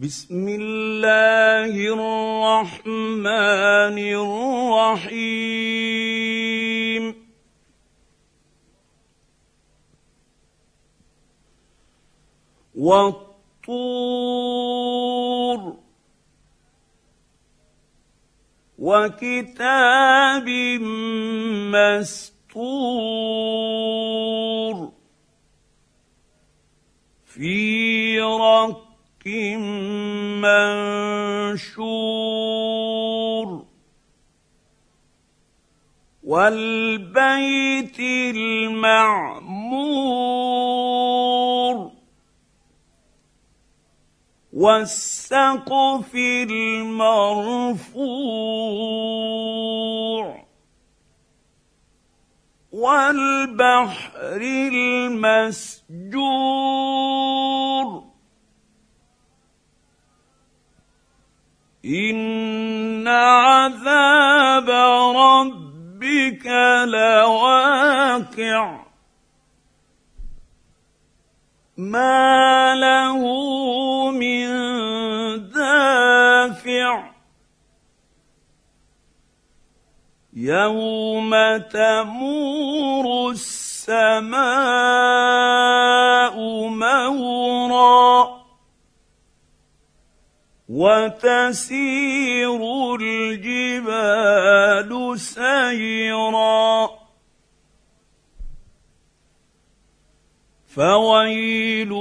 بسم الله الرحمن الرحيم. والطور وكتاب مستور في رق منشور والبيت المعمور والسقف المرفوع والبحر المسجور ان عذاب ربك لواقع. ما له من دافع. يوم تمور السماء وتسير الجبال سيرا. فويل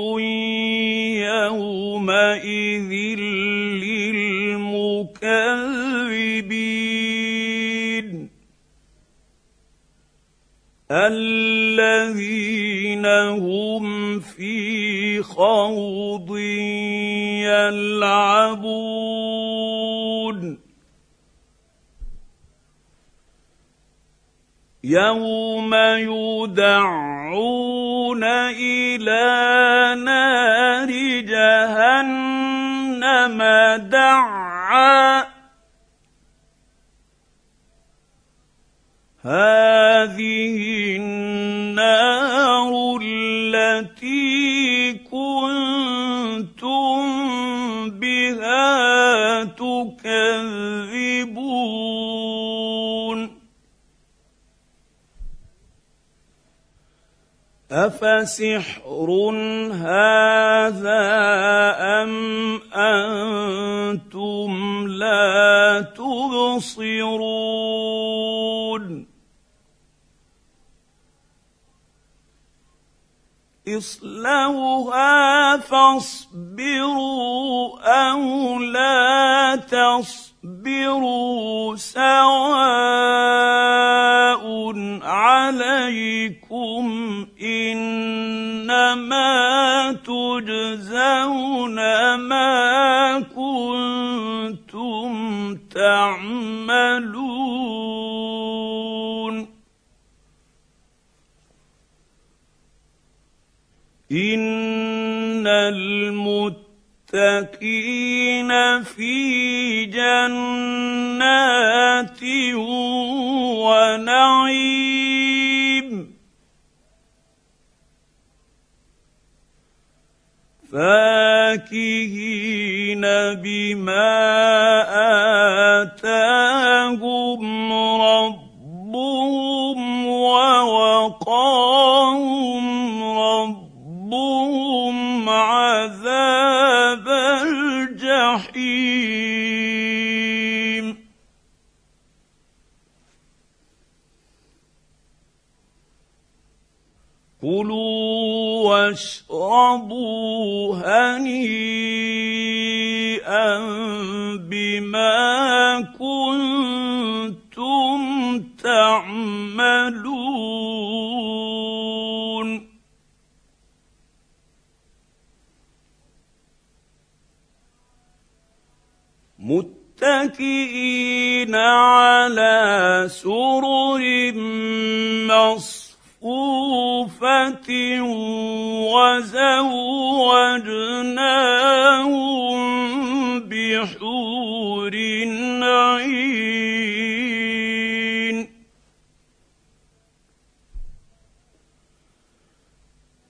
يومئذ للمكذبين. الذين هم في خوض يلعبون. يوم يدعون إلى نار جهنم دعا. هذه النار التي كنتم بها تكذبون. أفسحر هذا أم أنتم لا تبصرون؟ إصلوها فاصبروا أو لا تصبروا سواء عليكم إنما تجزون ما كنتم تعملون ان المتقين في جنات ونعيم فاكهين بما اتاهم ربهم ووقاهم تعملون متكئين على سرر مصفوفة وزوجناهم بحور عين.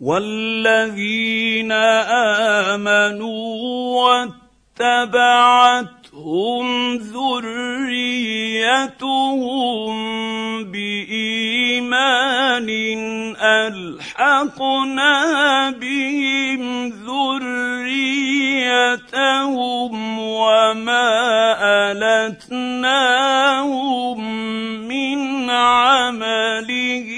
والذين آمنوا اتبعتهم ذريتهم بإيمان ألحقنا بهم ذريتهم وما ألتناهم من عملهم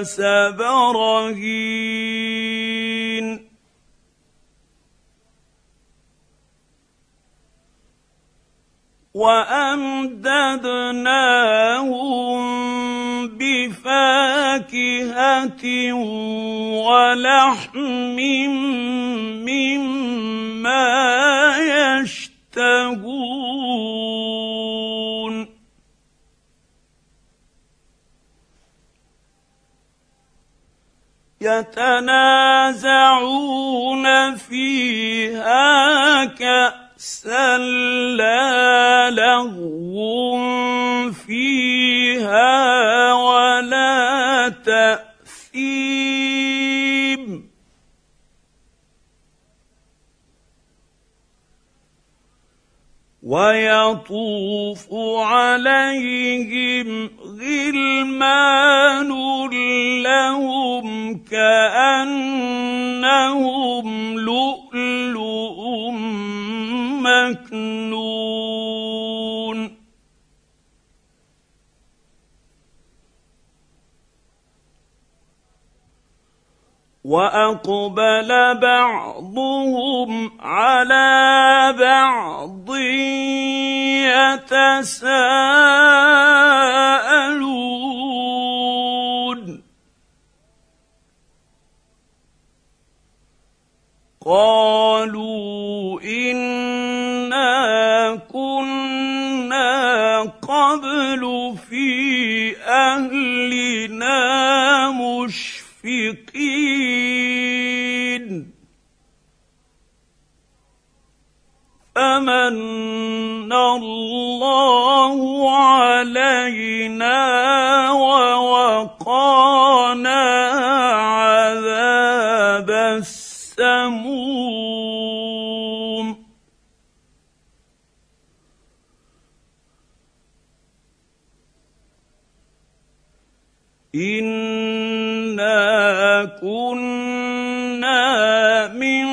بما كسب رهين وأمددناهم بفاكهة ولحم يتنازعون فيها كأ كأسا لا لغو فيها ولا تأثيم. ويطوف عليهم غلمان كأنهم لؤلؤ مكنون. وأقبل بعضهم على بعض يتساءلون. قالوا انا كنا قبل في اهلنا مشفقين فمن الله علينا ووقانا انا كنا من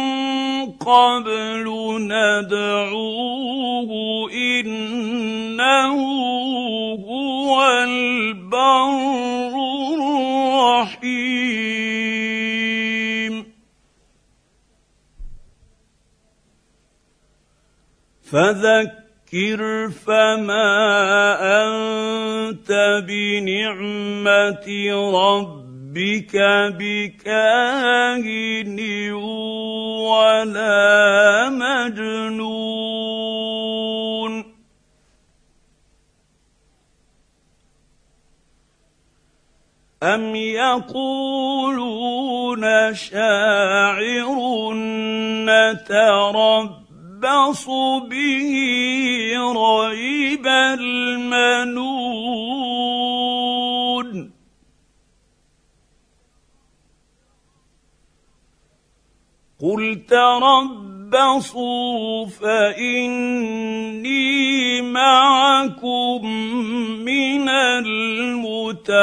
قبل ندعوه انه هو البر الرحيم فذكر فما أنت بنعمة ربك بكاهن ولا مجنون. أم يقولون شاعر نتربص به تربصوا فإني معكم من المتربصين.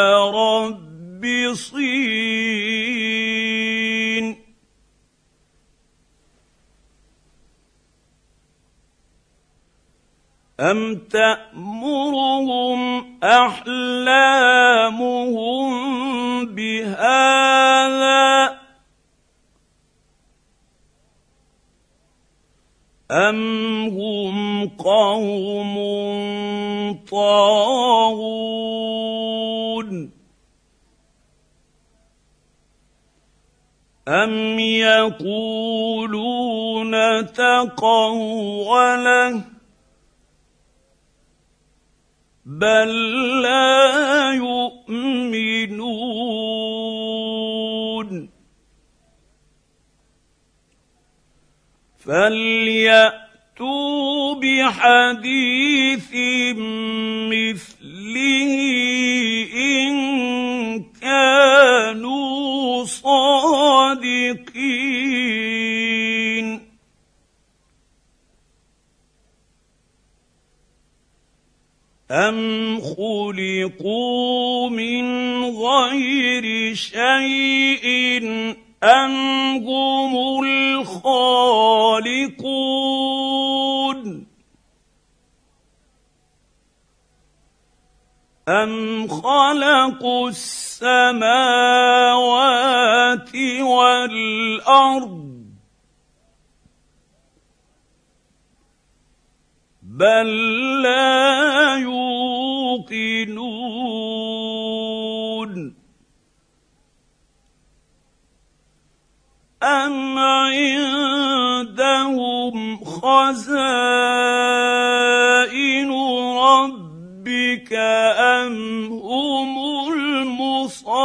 أم تأمرهم أحلامهم بهذا ام هم قوم طاغون ام يقولون تقوله بل لا يؤمنون فليأتوا بحديث مثله إن كانوا صادقين. ام خلقوا من غير شيء أم هم الخالقون. أم خلقوا السماوات والأرض بل لا يوقنون خزائن ربك أم هم المسيطرون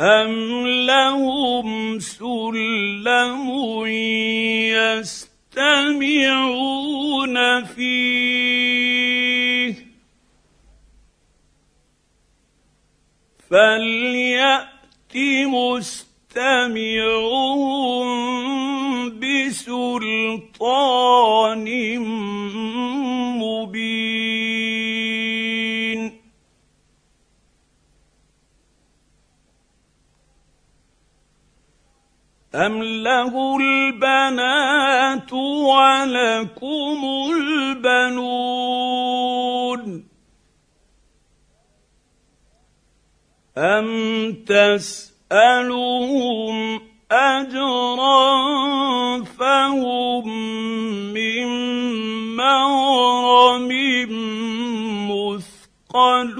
أم لهم سلم يستمعون فيه فليأت مستمعهم بسلطان مبين. أم له البنات ولكم البنون. أم تسألهم أجرا فهم من مغرم مثقلون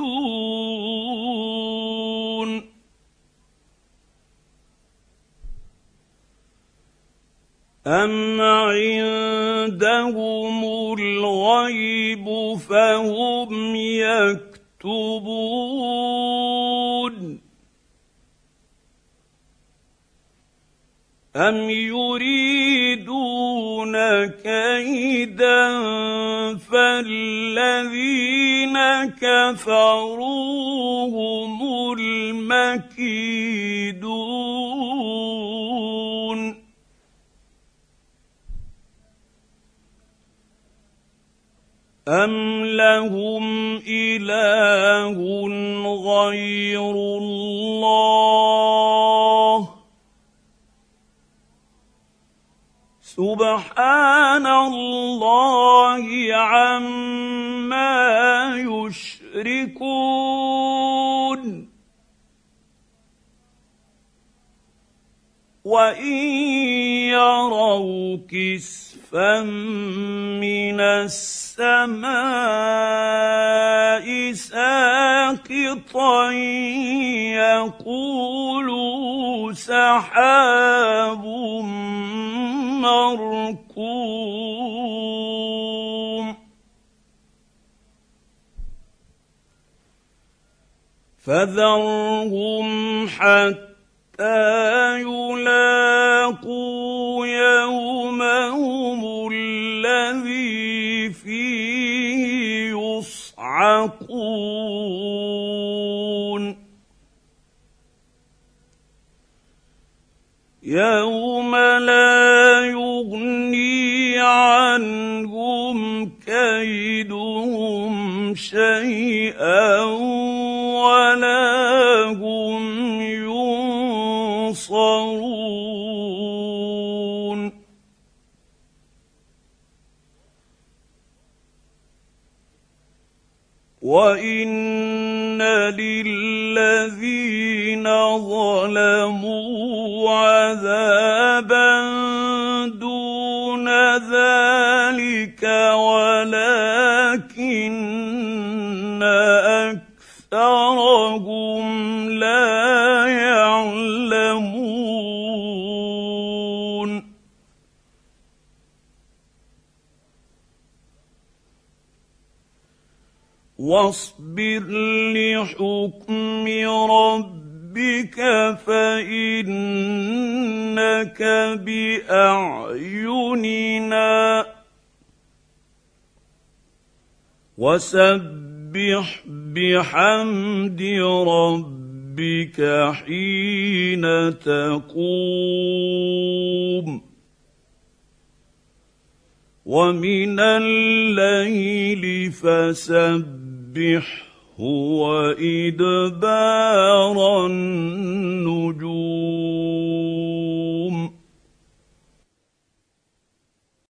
أم عندهم الغيب فهم يكتبون أم يريدون كيدا فالذين كفروا هم المكيدون أم لهم إله غير الله سبحان الله عما يشركون وان يروا كسفا من السماء ساقطا يقولوا سحاب مركوم. فذرهم حتى يلاقوا يومهم الذي فيه يصعقون. يوم لا يغني عنهم كيدهم شيئا ولا وان للذين ظلموا عذابا دون ذلك ولكن اكثرهم واصبر لحكم ربك فإنك بأعيننا. وسبح بحمد ربك حين تقوم. ومن الليل فسبحه وادبار النجوم.